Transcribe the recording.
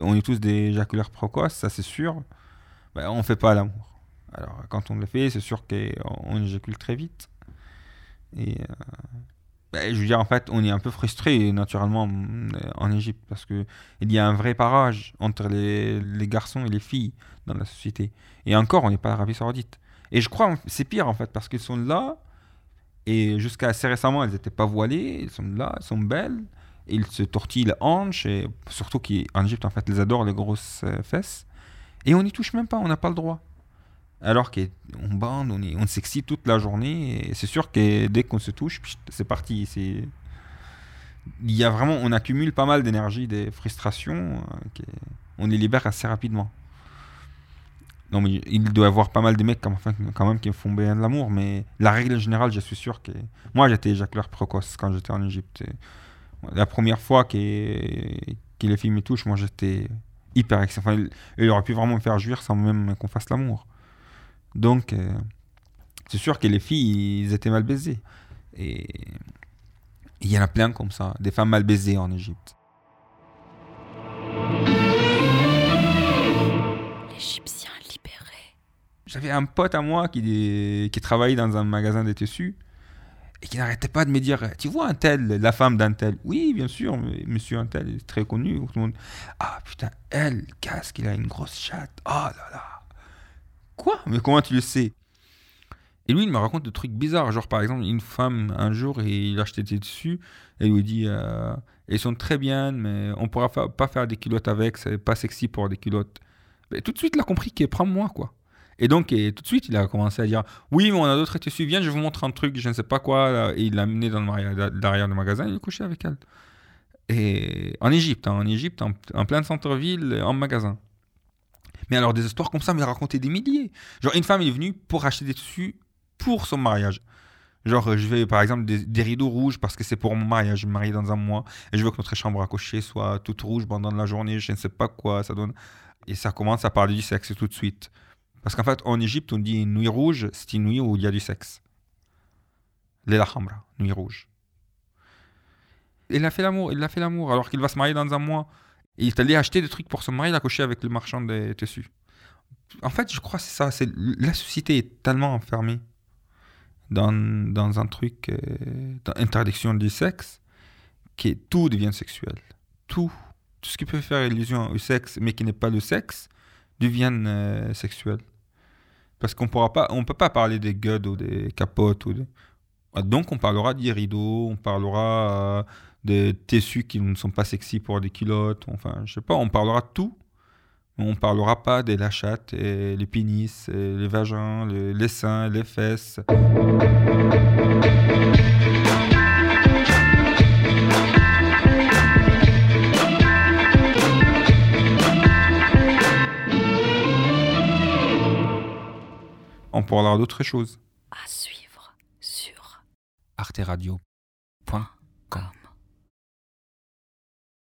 On est tous des éjaculaires précoces, ça c'est sûr. Ben, on fait pas l'amour. Alors quand on le fait, c'est sûr qu'on éjacule très vite. Et euh, ben, je veux dire, en fait, on est un peu frustré naturellement en Égypte parce que il y a un vrai parage entre les, les garçons et les filles dans la société. Et encore, on n'est pas l'Arabie Saoudite. Et je crois c'est pire en fait parce qu'ils sont là et jusqu'à assez récemment, elles n'étaient pas voilées, elles sont là, elles sont belles. Et ils se tortillent les hanches, et surtout qu'en Égypte, en fait, ils adorent les grosses euh, fesses. Et on n'y touche même pas, on n'a pas le droit. Alors qu'on bande, on, on s'excite toute la journée, et c'est sûr que dès qu'on se touche, c'est parti. C'est... Il y a vraiment, on accumule pas mal d'énergie, des frustrations, euh, on les libère assez rapidement. Non, mais il doit y avoir pas mal de mecs quand même, qui font bien de l'amour, mais la règle générale, je suis sûr que. Moi, j'étais éjaculaire précoce quand j'étais en Égypte. La première fois que, que les filles me touchent, moi, j'étais hyper excité. Enfin, il, aurait pu vraiment me faire jouir sans même qu'on fasse l'amour. Donc, euh, c'est sûr que les filles, ils étaient mal baisés. Et il y en a plein comme ça, des femmes mal baisées en Égypte. J'avais un pote à moi qui, qui travaillait dans un magasin de tissus et qui n'arrêtait pas de me dire Tu vois un tel, la femme d'un tel Oui, bien sûr, monsieur un tel est très connu. Tout le monde Ah putain, elle, casque, il a une grosse chatte. Oh là là. Quoi? Mais comment tu le sais? Et lui, il me raconte des trucs bizarres. Genre, par exemple, une femme, un jour, il achetait des tissus et lui dit euh, Elles sont très bien, mais on pourra pas faire des culottes avec, c'est pas sexy pour des culottes. Mais tout de suite, il a compris qu'il prend-moi, quoi. Et donc, tout de suite, il a commencé à dire Oui, mais on a d'autres tissus, viens, je vous montre un truc, je ne sais pas quoi. Et il l'a amené dans le, derrière le magasin, il est couché avec elle. Et en Égypte, hein, en Égypte, en, plein centre-ville, en magasin. Mais alors, des histoires comme ça, mais raconté des milliers. Genre, une femme est venue pour acheter des tissus pour son mariage. Genre, je vais par exemple des, rideaux rouges parce que c'est pour mon mariage. Je me marie dans un mois et je veux que notre chambre à coucher soit toute rouge pendant la journée. Je ne sais pas quoi ça donne. Et ça commence à parler du sexe tout de suite. Parce qu'en fait, en Égypte, on dit une nuit rouge, c'est une nuit où il y a du sexe. Lela Hamra, nuit rouge. Il a fait l'amour, il a fait l'amour, alors qu'il va se marier dans un mois. il est allé acheter des trucs pour se marier, il a coché avec le marchand des tissus. En fait, je crois que c'est ça. La société est tellement enfermée dans, dans un truc euh, d'interdiction du sexe que tout devient sexuel. Tout. Tout ce qui peut faire illusion au sexe, mais qui n'est pas le sexe, devient euh, sexuel. Parce qu'on pourra pas, on peut pas parler des gueules ou des capotes. Ou Donc on parlera des rideaux, on parlera euh, des tissus qui ne sont pas sexy pour des culottes. Enfin, je sais pas, on parlera tout. Mais on parlera pas des lachattes, et les pénis, les vagins, les, les seins, les fesses. On parlera d'autres choses. À suivre sur arteradio.com.